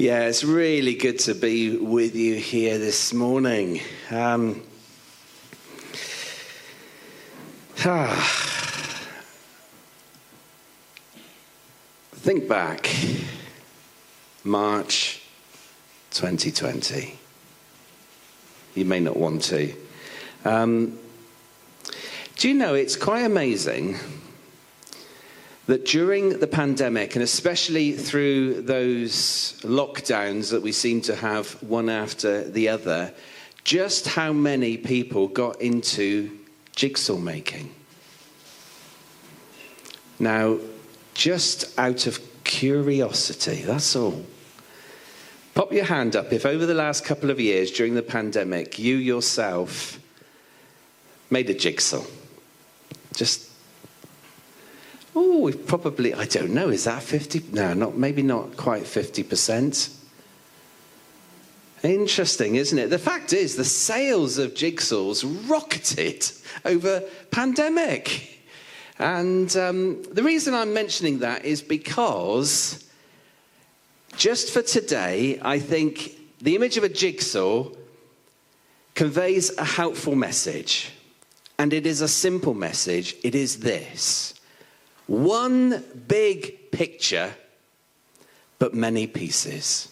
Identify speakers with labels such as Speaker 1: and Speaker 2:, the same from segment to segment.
Speaker 1: Yeah, it's really good to be with you here this morning. Um, ah, think back, March 2020. You may not want to. Um, do you know it's quite amazing that during the pandemic, and especially through those lockdowns that we seem to have one after the other, just how many people got into jigsaw making? Now, just out of curiosity, that's all. Pop your hand up if over the last couple of years during the pandemic, you yourself made a jigsaw. Just Oh, probably, I don't know, is that 50? No, not, maybe not quite 50%. Interesting, isn't it? The fact is, the sales of jigsaws rocketed over pandemic. And um, the reason I'm mentioning that is because just for today, I think the image of a jigsaw conveys a helpful message. And it is a simple message. It is this one big picture, but many pieces.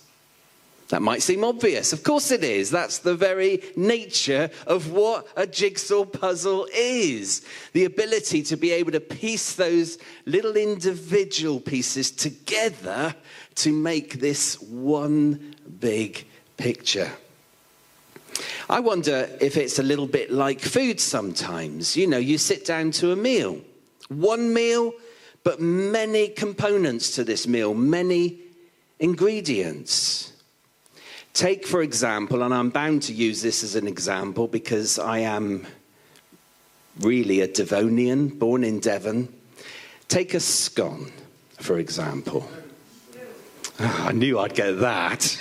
Speaker 1: That might seem obvious. Of course it is. That's the very nature of what a jigsaw puzzle is. The ability to be able to piece those little individual pieces together to make this one big picture. I wonder if it's a little bit like food sometimes. You know, you sit down to a meal, one meal, but many components to this meal, many ingredients. Take, for example, and I'm bound to use this as an example because I am really a Devonian, born in Devon. Take a scone, for example. Oh, I knew I'd get that.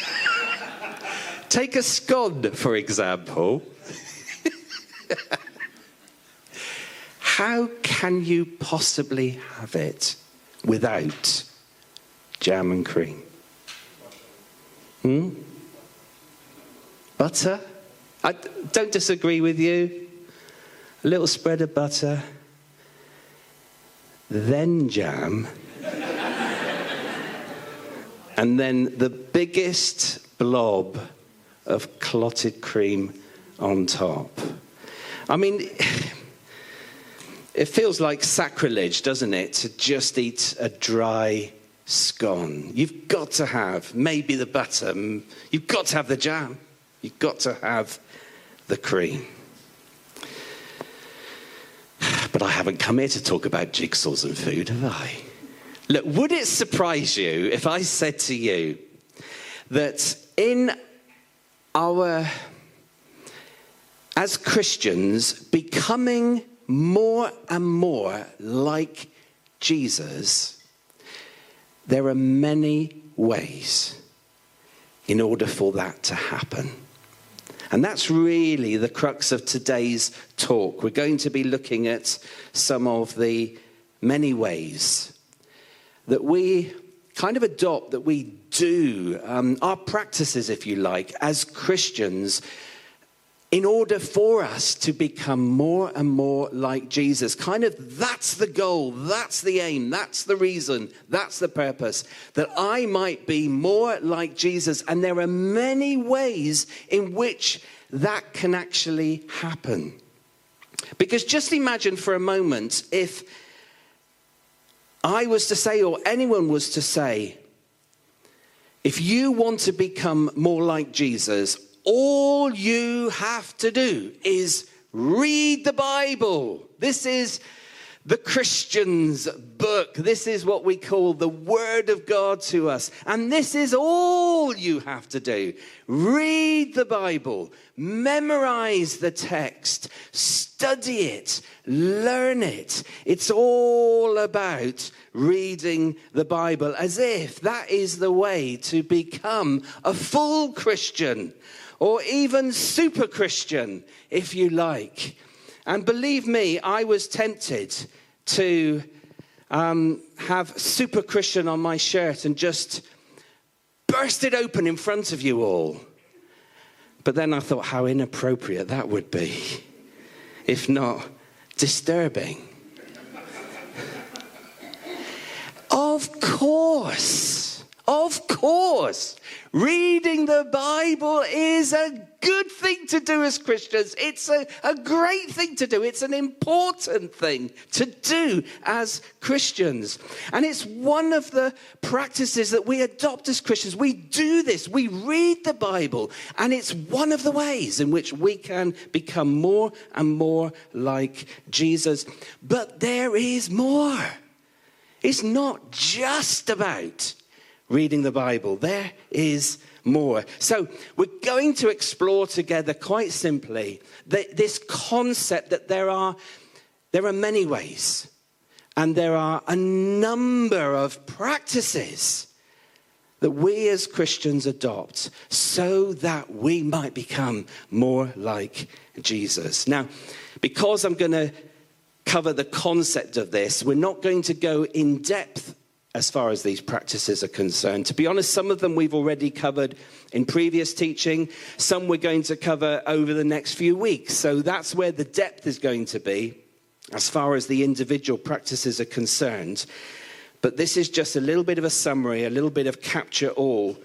Speaker 1: Take a scone, for example. How can you possibly have it without jam and cream? Hmm? Butter? I don't disagree with you. A little spread of butter, then jam, and then the biggest blob of clotted cream on top. I mean, it feels like sacrilege, doesn't it, to just eat a dry scone. You've got to have maybe the butter, you've got to have the jam, you've got to have the cream. But I haven't come here to talk about jigsaws and food, have I? Look, would it surprise you if I said to you that in our, as Christians, becoming more and more like Jesus, there are many ways in order for that to happen. And that's really the crux of today's talk. We're going to be looking at some of the many ways that we kind of adopt, that we do, um, our practices, if you like, as Christians in order for us to become more and more like Jesus. Kind of that's the goal, that's the aim, that's the reason, that's the purpose, that I might be more like Jesus. And there are many ways in which that can actually happen. Because just imagine for a moment if I was to say, or anyone was to say, if you want to become more like Jesus, all you have to do is read the Bible. This is the Christian's book. This is what we call the Word of God to us. And this is all you have to do. Read the Bible, memorize the text, study it, learn it. It's all about reading the Bible as if that is the way to become a full Christian or even super Christian, if you like. And believe me, I was tempted to um, have super Christian on my shirt and just burst it open in front of you all. But then I thought how inappropriate that would be, if not disturbing. of course, of course, reading the Bible is a good thing to do as Christians. It's a, a great thing to do. It's an important thing to do as Christians. And it's one of the practices that we adopt as Christians. We do this, we read the Bible, and it's one of the ways in which we can become more and more like Jesus. But there is more. It's not just about reading the Bible, there is more. So, we're going to explore together quite simply this concept that there are, there are many ways and there are a number of practices that we as Christians adopt so that we might become more like Jesus. Now, because I'm going to cover the concept of this, we're not going to go in depth as far as these practices are concerned. To be honest, some of them we've already covered in previous teaching, some we're going to cover over the next few weeks. So that's where the depth is going to be as far as the individual practices are concerned. But this is just a little bit of a summary, a little bit of capture all,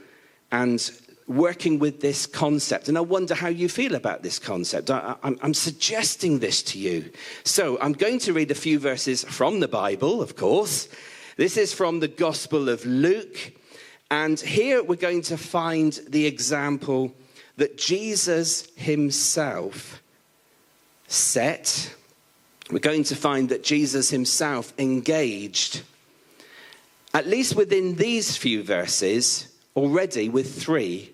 Speaker 1: and working with this concept. And I wonder how you feel about this concept. I, am suggesting this to you. So I'm going to read a few verses from the Bible, of course. This is from the Gospel of Luke. And here we're going to find the example that Jesus himself set. We're going to find that Jesus himself engaged, at least within these few verses, already with three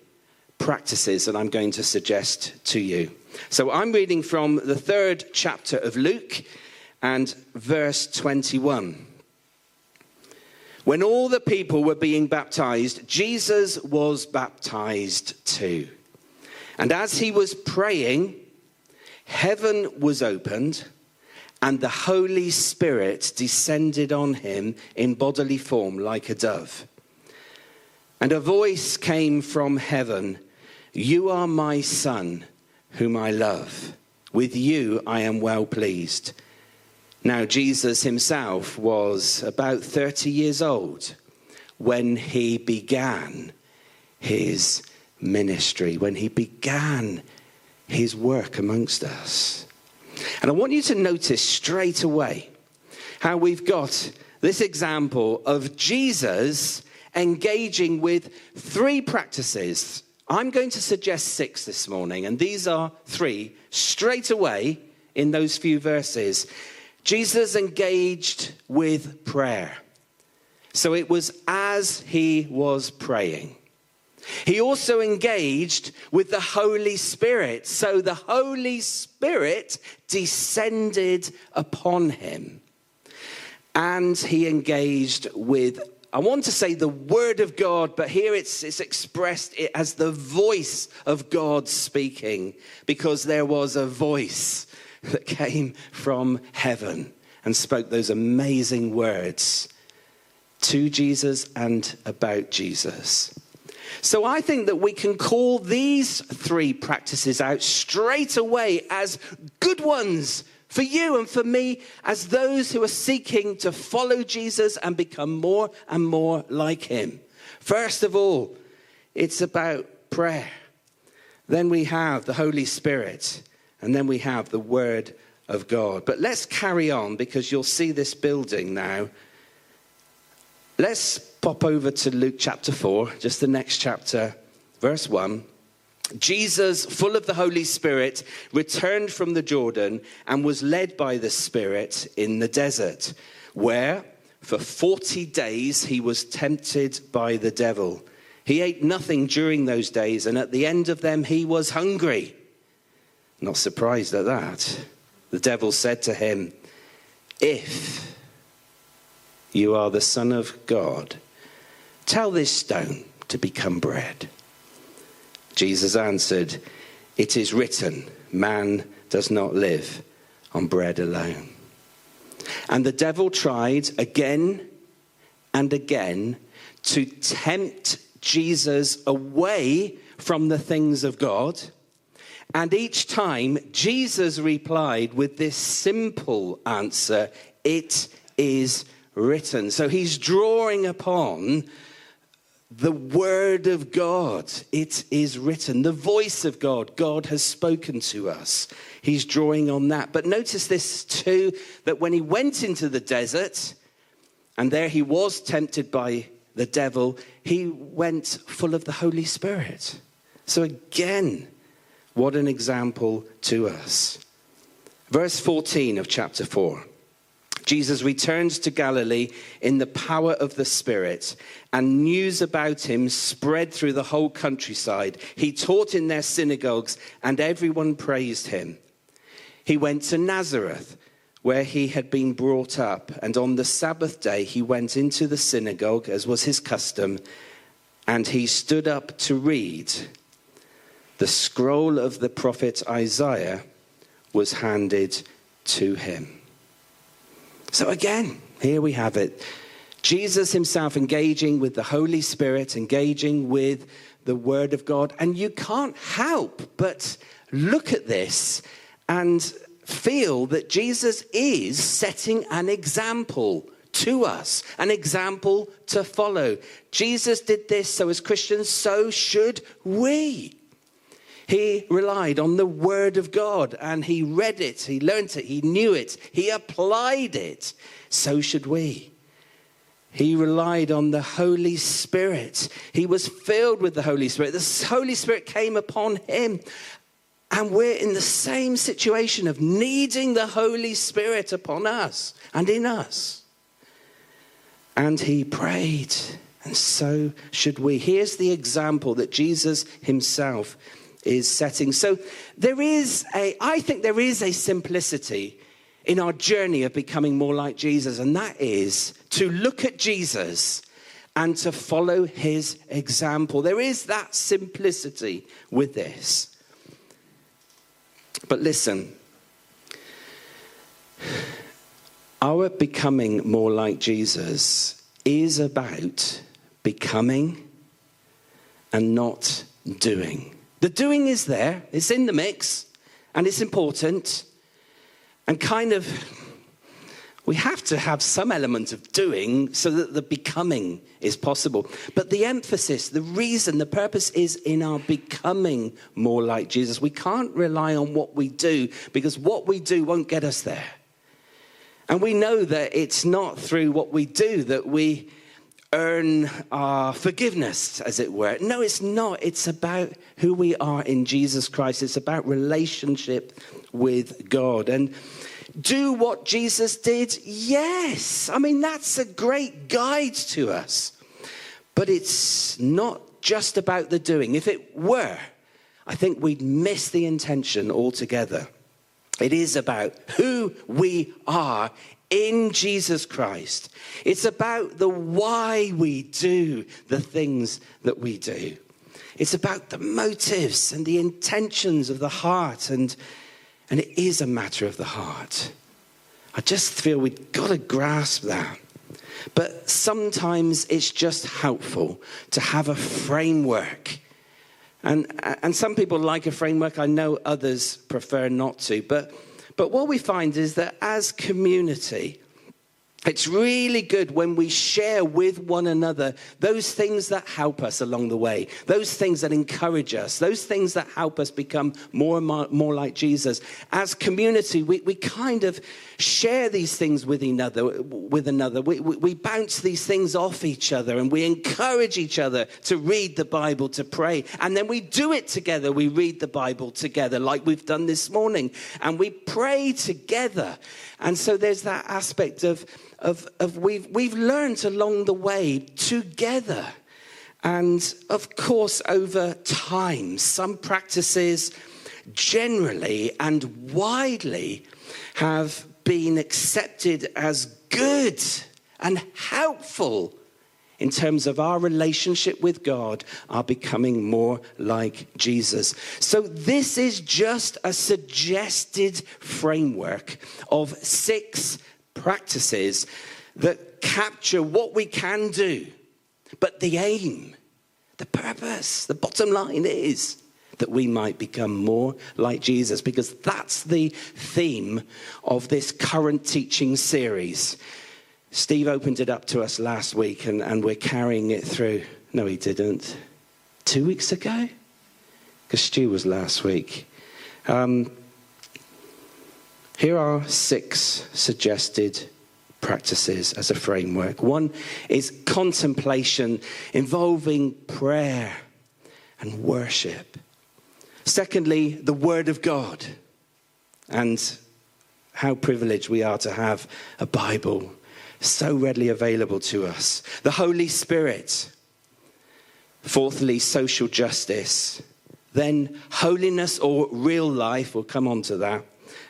Speaker 1: practices that I'm going to suggest to you. So I'm reading from the third chapter of Luke and verse 21. When all the people were being baptized, Jesus was baptized too. And as he was praying, heaven was opened, and the Holy Spirit descended on him in bodily form like a dove. And a voice came from heaven You are my Son, whom I love. With you I am well pleased. Now, Jesus himself was about 30 years old when he began his ministry, when he began his work amongst us. And I want you to notice straight away how we've got this example of Jesus engaging with three practices. I'm going to suggest six this morning, and these are three straight away in those few verses. Jesus engaged with prayer. So it was as he was praying. He also engaged with the Holy Spirit. So the Holy Spirit descended upon him. And he engaged with, I want to say the Word of God, but here it's, it's expressed as the voice of God speaking, because there was a voice that came from heaven and spoke those amazing words to Jesus and about Jesus. So I think that we can call these three practices out straight away as good ones for you and for me as those who are seeking to follow Jesus and become more and more like him. First of all, it's about prayer. Then we have the Holy Spirit. And then we have the Word of God. But let's carry on because you'll see this building now. Let's pop over to Luke chapter 4, just the next chapter, verse 1. Jesus, full of the Holy Spirit, returned from the Jordan and was led by the Spirit in the desert, where for 40 days he was tempted by the devil. He ate nothing during those days, and at the end of them he was hungry. Not surprised at that. The devil said to him, If you are the Son of God, tell this stone to become bread. Jesus answered, It is written, man does not live on bread alone. And the devil tried again and again to tempt Jesus away from the things of God. And each time, Jesus replied with this simple answer It is written. So he's drawing upon the word of God. It is written. The voice of God. God has spoken to us. He's drawing on that. But notice this too that when he went into the desert, and there he was tempted by the devil, he went full of the Holy Spirit. So again, what an example to us. Verse 14 of chapter 4. Jesus returns to Galilee in the power of the Spirit, and news about him spread through the whole countryside. He taught in their synagogues, and everyone praised him. He went to Nazareth, where he had been brought up, and on the Sabbath day he went into the synagogue, as was his custom, and he stood up to read. The scroll of the prophet Isaiah was handed to him. So again, here we have it. Jesus himself engaging with the Holy Spirit, engaging with the Word of God. And you can't help but look at this and feel that Jesus is setting an example to us, an example to follow. Jesus did this, so as Christians, so should we. He relied on the Word of God and he read it, he learnt it, he knew it, he applied it. So should we. He relied on the Holy Spirit. He was filled with the Holy Spirit. The Holy Spirit came upon him. And we're in the same situation of needing the Holy Spirit upon us and in us. And he prayed, and so should we. Here's the example that Jesus himself is setting. So there is a, I think there is a simplicity in our journey of becoming more like Jesus, and that is to look at Jesus and to follow his example. There is that simplicity with this. But listen, our becoming more like Jesus is about becoming and not doing. The doing is there, it's in the mix, and it's important. And kind of, we have to have some element of doing so that the becoming is possible. But the emphasis, the reason, the purpose is in our becoming more like Jesus. We can't rely on what we do because what we do won't get us there. And we know that it's not through what we do that we earn our forgiveness, as it were. No, it's not. It's about who we are in Jesus Christ, it's about relationship with God. And do what Jesus did? Yes. I mean, that's a great guide to us. But it's not just about the doing. If it were, I think we'd miss the intention altogether. It is about who we are in Jesus Christ. It's about the why we do the things that we do. It's about the motives and the intentions of the heart, and, and it is a matter of the heart. I just feel we've got to grasp that. But sometimes it's just helpful to have a framework. And, and some people like a framework. I know others prefer not to. But but what we find is that as community, it's really good when we share with one another those things that help us along the way, those things that encourage us, those things that help us become more and more, more like Jesus. As community, we, we kind of share these things with another. With another. We, we, we bounce these things off each other and we encourage each other to read the Bible, to pray. And then we do it together. We read the Bible together, like we've done this morning. And we pray together. And so there's that aspect of of, of we've, we've learned along the way together. And of course, over time, some practices generally and widely have been accepted as good and helpful in terms of our relationship with God, are becoming more like Jesus. So, this is just a suggested framework of six practices that capture what we can do. But the aim, the purpose, the bottom line is that we might become more like Jesus, because that's the theme of this current teaching series. Steve opened it up to us last week, and, and we're carrying it through. No, he didn't. Two weeks ago? Because Stu was last week. Um, here are six suggested practices as a framework. One is contemplation involving prayer and worship. Secondly, the Word of God and how privileged we are to have a Bible so readily available to us. The Holy Spirit. Fourthly, social justice. Then holiness or real life, we'll come on to that.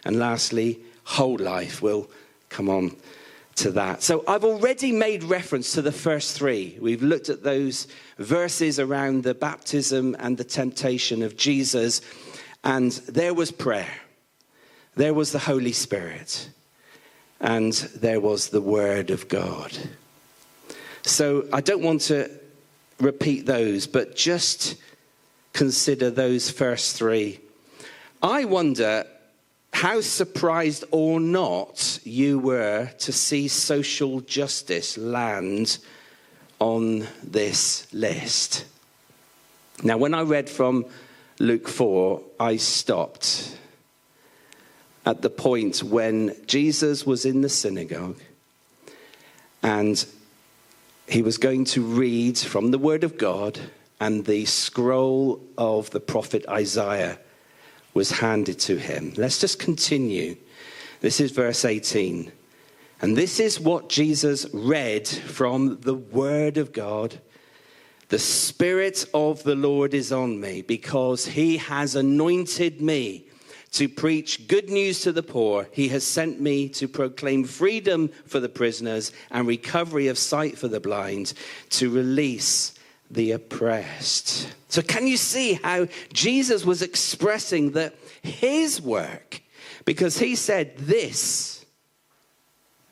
Speaker 1: And lastly, whole life, we'll come on to that. So I've already made reference to the first three. We've looked at those verses around the baptism and the temptation of Jesus, and there was prayer, there was the Holy Spirit, and there was the Word of God. So I don't want to repeat those, but just consider those first three. I wonder how surprised or not you were to see social justice land on this list. Now, when I read from Luke 4, I stopped at the point when Jesus was in the synagogue and he was going to read from the Word of God and the scroll of the prophet Isaiah was handed to him. Let's just continue. This is verse 18. And this is what Jesus read from the Word of God. The Spirit of the Lord is on me because he has anointed me to preach good news to the poor. He has sent me to proclaim freedom for the prisoners and recovery of sight for the blind, to release the oppressed. So, can you see how Jesus was expressing that his work, because he said, This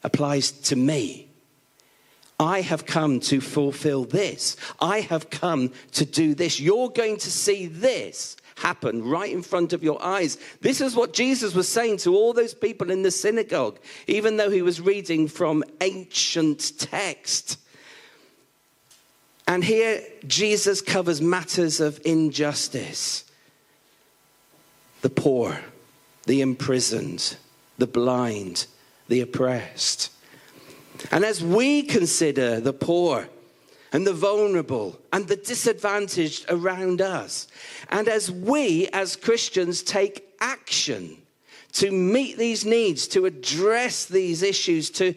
Speaker 1: applies to me. I have come to fulfill this. I have come to do this. You're going to see this happen right in front of your eyes. This is what Jesus was saying to all those people in the synagogue, even though he was reading from ancient text. And here, Jesus covers matters of injustice the poor, the imprisoned, the blind, the oppressed. And as we consider the poor and the vulnerable and the disadvantaged around us, and as we as Christians take action to meet these needs, to address these issues, to,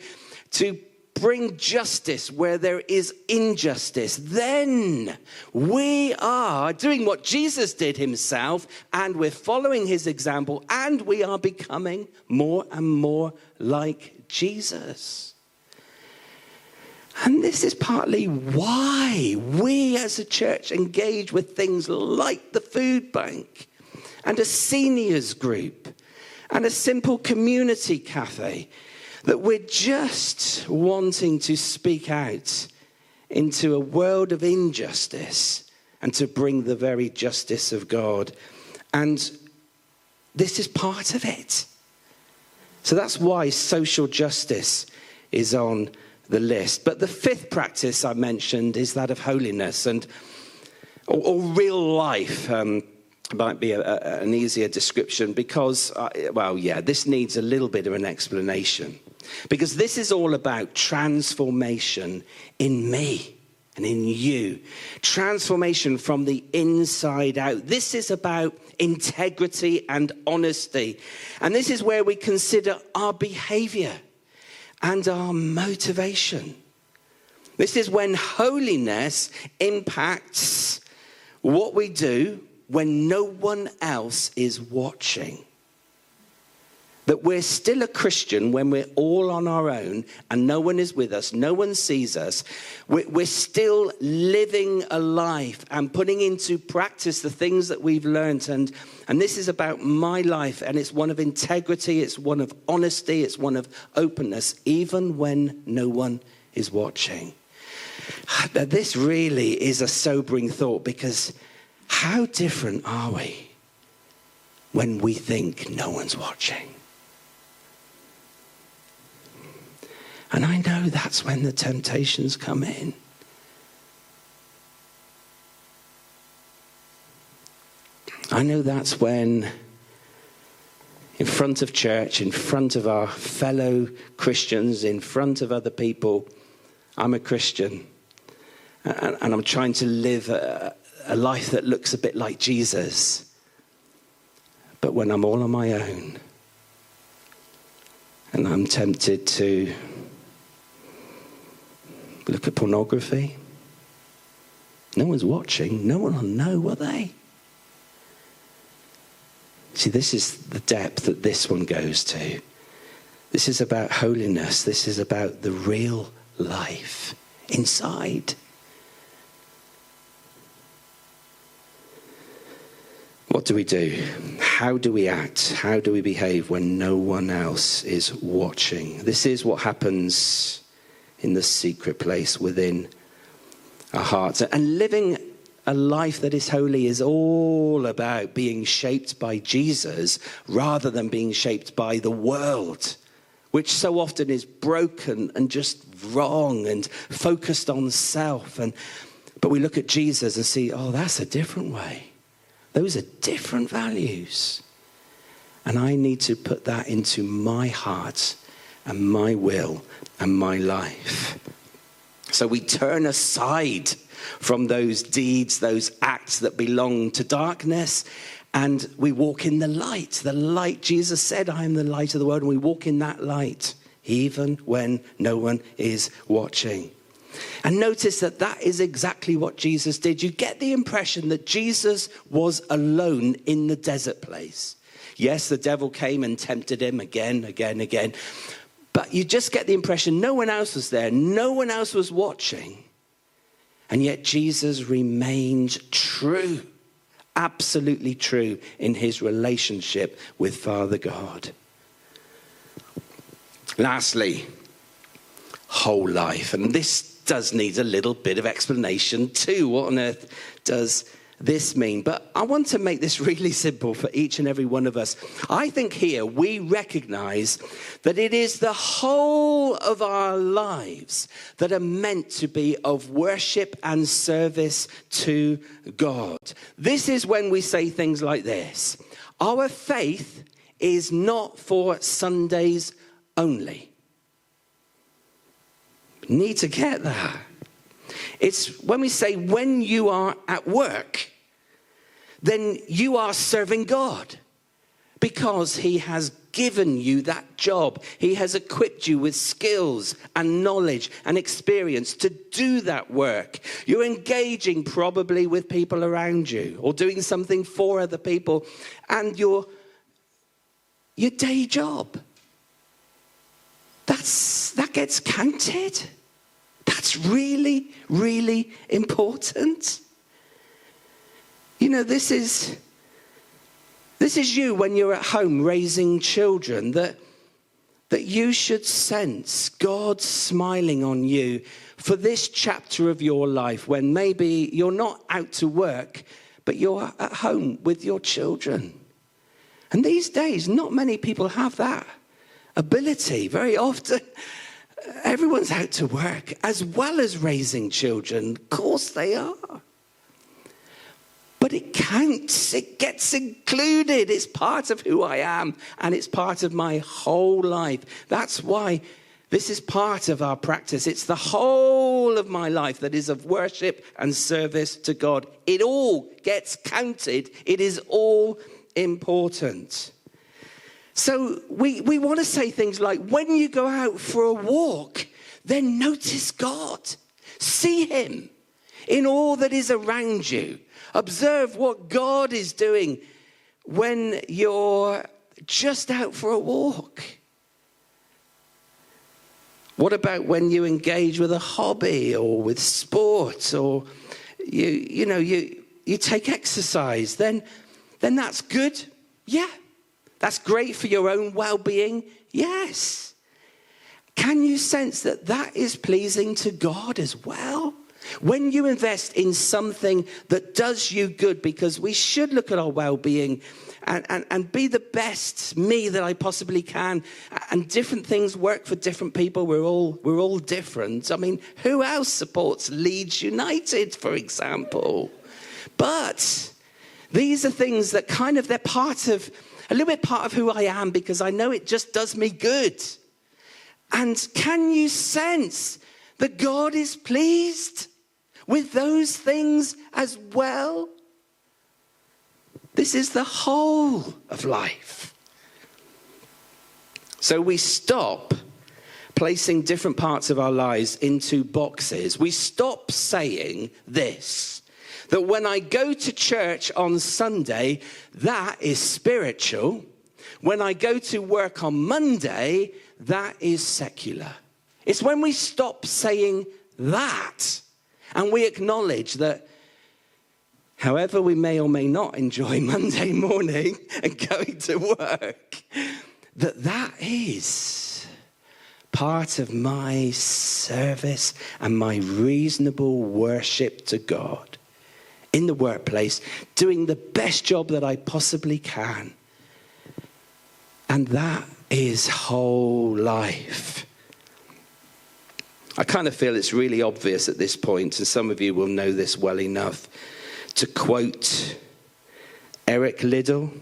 Speaker 1: to bring justice where there is injustice, then we are doing what Jesus did himself, and we're following his example, and we are becoming more and more like Jesus. And this is partly why we as a church engage with things like the food bank and a seniors group and a simple community cafe that we're just wanting to speak out into a world of injustice and to bring the very justice of God. And this is part of it. So that's why social justice is on the list. But the fifth practice I mentioned is that of holiness and or, or real life. Um, might be a, a, an easier description because, uh, well, yeah, this needs a little bit of an explanation. Because this is all about transformation in me and in you. Transformation from the inside out. This is about integrity and honesty. And this is where we consider our behavior and our motivation. This is when holiness impacts what we do when no one else is watching that we're still a Christian when we're all on our own and no one is with us, no one sees us. We're still living a life and putting into practice the things that we've learned. And, and this is about my life, and it's one of integrity, it's one of honesty, it's one of openness, even when no one is watching. This really is a sobering thought because how different are we when we think no one's watching? And I know that's when the temptations come in. I know that's when, in front of church, in front of our fellow Christians, in front of other people, I'm a Christian and, and I'm trying to live a, a life that looks a bit like Jesus. But when I'm all on my own and I'm tempted to look at pornography, no one's watching, no one will know, will they? See, this is the depth that this one goes to. This is about holiness. This is about the real life inside. What do we do? How do we act? How do we behave when no one else is watching? This is what happens in the secret place within our hearts. And living a life that is holy is all about being shaped by Jesus rather than being shaped by the world, which so often is broken and just wrong and focused on self. And, but we look at Jesus and see, oh, that's a different way. Those are different values. And I need to put that into my heart and my will and my life. So we turn aside from those deeds, those acts that belong to darkness, and we walk in the light. The light, Jesus said, I am the light of the world, and we walk in that light, even when no one is watching. And notice that that is exactly what Jesus did. You get the impression that Jesus was alone in the desert place. Yes, the devil came and tempted him again, again, again. But you just get the impression no one else was there, no one else was watching. And yet Jesus remained true, absolutely true in his relationship with Father God. Lastly, whole life. And this does need a little bit of explanation too. What on earth does this mean? But I want to make this really simple for each and every one of us. I think here we recognize that it is the whole of our lives that are meant to be of worship and service to God. This is when we say things like this Our faith is not for Sundays only need to get that. It's when we say, when you are at work, then you are serving God because He has given you that job. He has equipped you with skills and knowledge and experience to do that work. You're engaging probably with people around you or doing something for other people, and your, your day job. That's, that gets counted. That's really, really important. You know, this is this is you when you're at home raising children that that you should sense God smiling on you for this chapter of your life when maybe you're not out to work, but you're at home with your children. And these days, not many people have that ability. Very often, everyone's out to work as well as raising children. Of course they are. But it counts, it gets included. It's part of who I am and it's part of my whole life. That's why this is part of our practice. It's the whole of my life that is of worship and service to God. It all gets counted, it is all important. So we, we want to say things like, when you go out for a walk, then notice God, see Him in all that is around you. Observe what God is doing when you're just out for a walk. What about when you engage with a hobby or with sports or you, you know, you, you take exercise? Then, then that's good. Yeah, that's great for your own well being. Yes. Can you sense that that is pleasing to God as well? When you invest in something that does you good, because we should look at our well being and, and, and be the best me that I possibly can. And different things work for different people. We're all, we're all different. I mean, who else supports Leeds United, for example? But these are things that kind of, they're part of, a little bit part of who I am because I know it just does me good. And can you sense that God is pleased with those things as well? This is the whole of life. So we stop placing different parts of our lives into boxes. We stop saying this that when I go to church on Sunday, that is spiritual. When I go to work on Monday, that is secular. It's when we stop saying that and we acknowledge that However, we may or may not enjoy Monday morning and going to work, that that is part of my service and my reasonable worship to God in the workplace, doing the best job that I possibly can. And that is whole life. I kind of feel it's really obvious at this point, and some of you will know this well enough to quote Eric Liddell.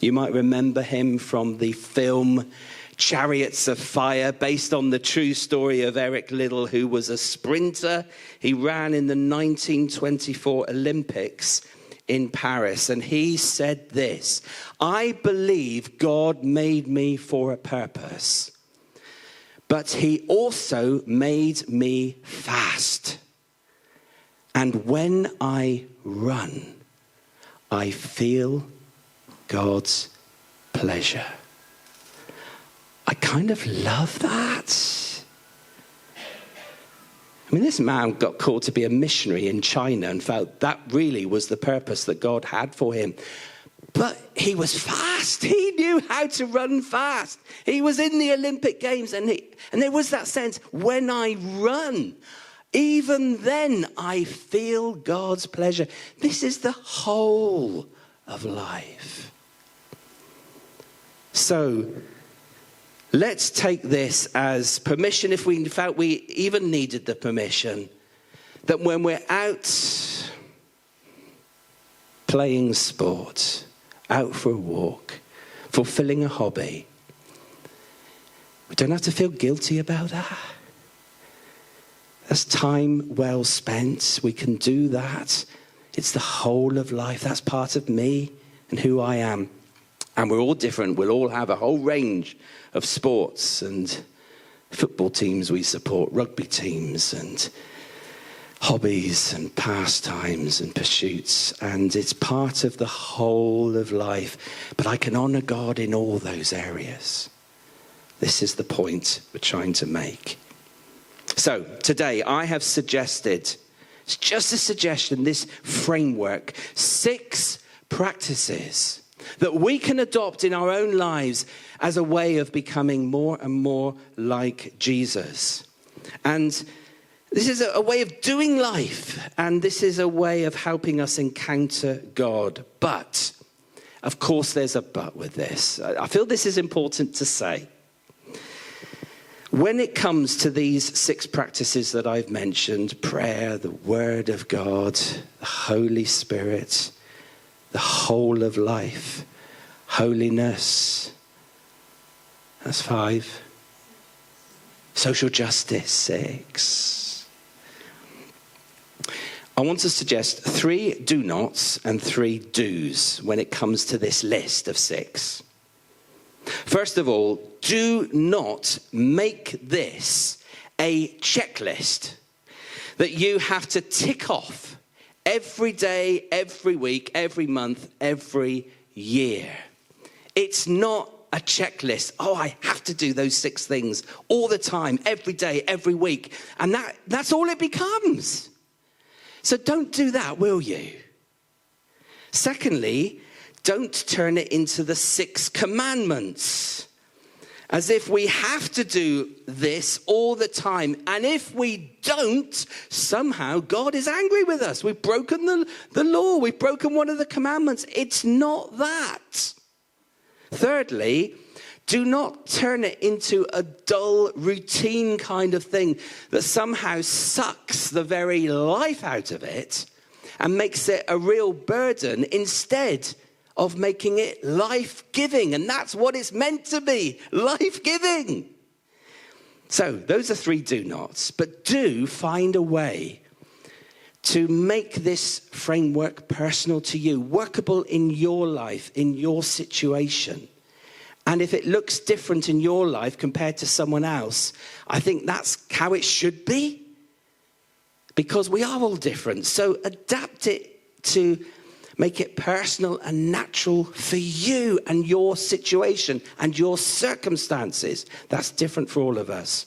Speaker 1: You might remember him from the film Chariots of Fire, based on the true story of Eric Liddell, who was a sprinter. He ran in the 1924 Olympics in Paris, and he said this I believe God made me for a purpose, but he also made me fast. And when I run, I feel God's pleasure. I kind of love that. I mean, this man got called to be a missionary in China and felt that really was the purpose that God had for him. But he was fast. He knew how to run fast. He was in the Olympic Games, and, he, and there was that sense when I run, even then, I feel God's pleasure. This is the whole of life. So, let's take this as permission, if we felt we even needed the permission, that when we're out playing sport, out for a walk, fulfilling a hobby, we don't have to feel guilty about that. That's time well spent. We can do that. It's the whole of life. That's part of me and who I am. And we're all different. We'll all have a whole range of sports and football teams we support, rugby teams, and hobbies and pastimes and pursuits. And it's part of the whole of life. But I can honor God in all those areas. This is the point we're trying to make. So today I have suggested, it's just a suggestion, this framework, six practices that we can adopt in our own lives as a way of becoming more and more like Jesus. And this is a, way of doing life, and this is a way of helping us encounter God. But, of course, there's a but with this. I feel this is important to say. When it comes to these six practices that I've mentioned prayer, the Word of God, the Holy Spirit, the whole of life, holiness, that's five. Social justice, six. I want to suggest three do nots and three do's when it comes to this list of six. First of all, do not make this a checklist that you have to tick off every day, every week, every month, every year. It's not a checklist. Oh, I have to do those six things all the time, every day, every week. And that, that's all it becomes. So don't do that, will you? Secondly, don't turn it into the six commandments. As if we have to do this all the time. And if we don't, somehow God is angry with us. We've broken the, the law, we've broken one of the commandments. It's not that. Thirdly, do not turn it into a dull, routine kind of thing that somehow sucks the very life out of it and makes it a real burden. Instead, of making it life giving. And that's what it's meant to be life giving. So, those are three do nots, but do find a way to make this framework personal to you, workable in your life, in your situation. And if it looks different in your life compared to someone else, I think that's how it should be. Because we are all different. So adapt it to Make it personal and natural for you and your situation and your circumstances. That's different for all of us.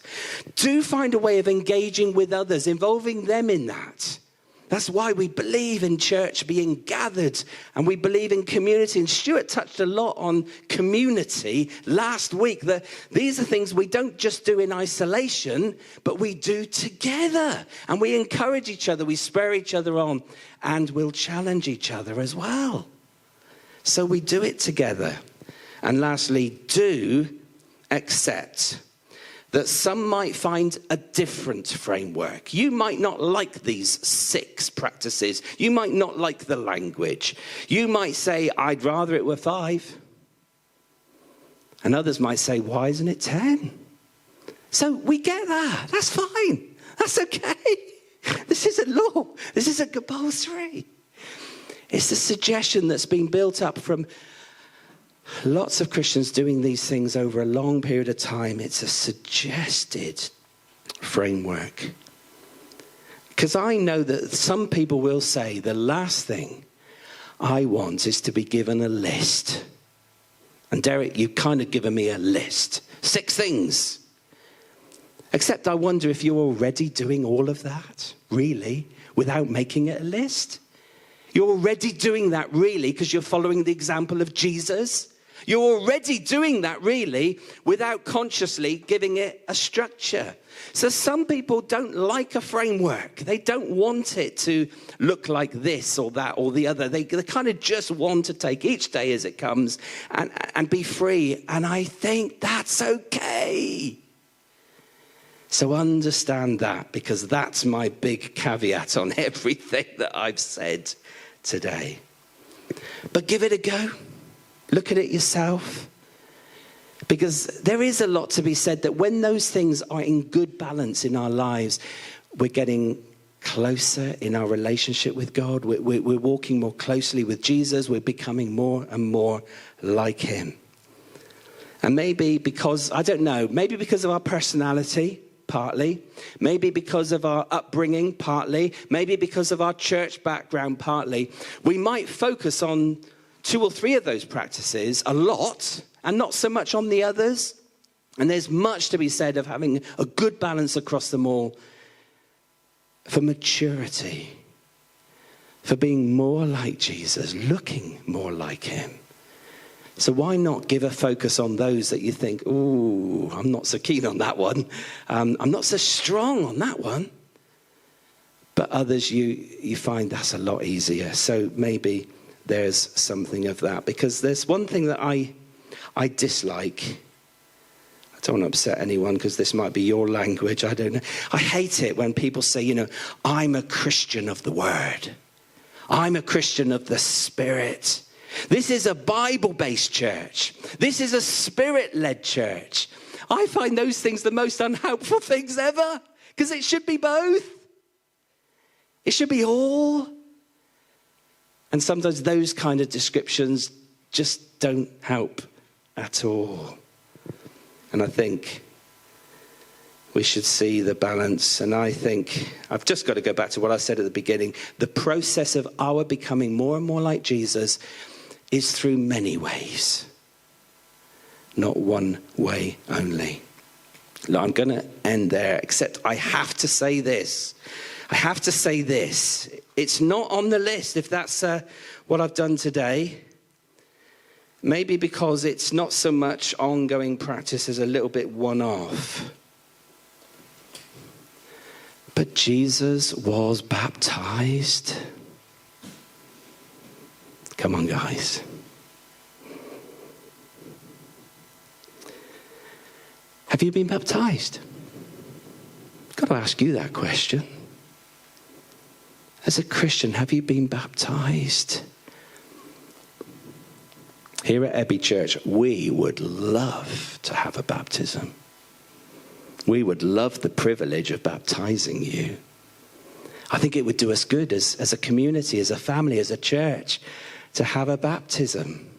Speaker 1: Do find a way of engaging with others, involving them in that. That's why we believe in church being gathered and we believe in community. And Stuart touched a lot on community last week. That these are things we don't just do in isolation, but we do together. And we encourage each other, we spur each other on, and we'll challenge each other as well. So we do it together. And lastly, do accept that some might find a different framework. You might not like these six practices. You might not like the language. You might say, I'd rather it were five. And others might say, why isn't it 10? So we get that. That's fine. That's okay. This isn't law. This isn't compulsory. It's the suggestion that's been built up from Lots of Christians doing these things over a long period of time. It's a suggested framework. Because I know that some people will say the last thing I want is to be given a list. And Derek, you've kind of given me a list six things. Except I wonder if you're already doing all of that, really, without making it a list. You're already doing that, really, because you're following the example of Jesus. You're already doing that, really, without consciously giving it a structure. So some people don't like a framework. They don't want it to look like this or that or the other. They, they kind of just want to take each day as it comes and, and be free. And I think that's okay. So understand that because that's my big caveat on everything that I've said today. But give it a go. Look at it yourself. Because there is a lot to be said that when those things are in good balance in our lives, we're getting closer in our relationship with God. We're, we're, walking more closely with Jesus. We're becoming more and more like Him. And maybe because, I don't know, maybe because of our personality, partly. Maybe because of our upbringing, partly. Maybe because of our church background, partly. We might focus on two or three of those practices a lot and not so much on the others. And there's much to be said of having a good balance across them all for maturity, for being more like Jesus, looking more like him. So why not give a focus on those that you think, oh, I'm not so keen on that one. Um, I'm not so strong on that one. But others you, you find that's a lot easier. So maybe there's something of that. Because there's one thing that I, I dislike. I don't want to upset anyone because this might be your language. I don't know. I hate it when people say, you know, I'm a Christian of the Word, I'm a Christian of the Spirit. This is a Bible based church, this is a spirit led church. I find those things the most unhelpful things ever because it should be both. It should be all. And sometimes those kind of descriptions just don't help at all. And I think we should see the balance. And I think I've just got to go back to what I said at the beginning. The process of our becoming more and more like Jesus is through many ways, not one way only. I'm going to end there, except I have to say this. I have to say this. It's not on the list if that's uh, what I've done today. Maybe because it's not so much ongoing practice as a little bit one off. But Jesus was baptized. Come on, guys. Have you been baptized? I've got to ask you that question. As a Christian, have you been baptized? Here at Abbey Church, we would love to have a baptism. We would love the privilege of baptizing you. I think it would do us good as, as a community, as a family, as a church, to have a baptism.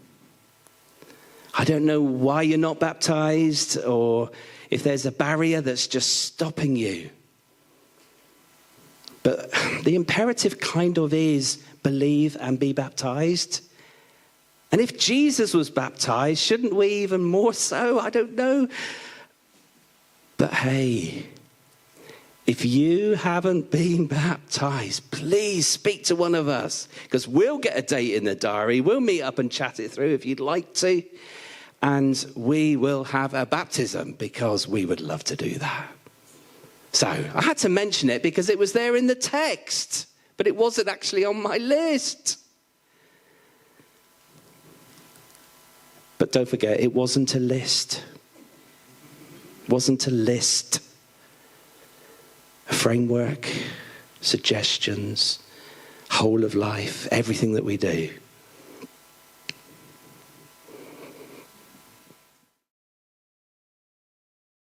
Speaker 1: I don't know why you're not baptized or if there's a barrier that's just stopping you. But the imperative kind of is believe and be baptized. And if Jesus was baptized, shouldn't we even more so? I don't know. But hey, if you haven't been baptized, please speak to one of us because we'll get a date in the diary. We'll meet up and chat it through if you'd like to. And we will have a baptism because we would love to do that. So I had to mention it because it was there in the text, but it wasn't actually on my list. But don't forget, it wasn't a list. It wasn't a list. A framework, suggestions, whole of life, everything that we do.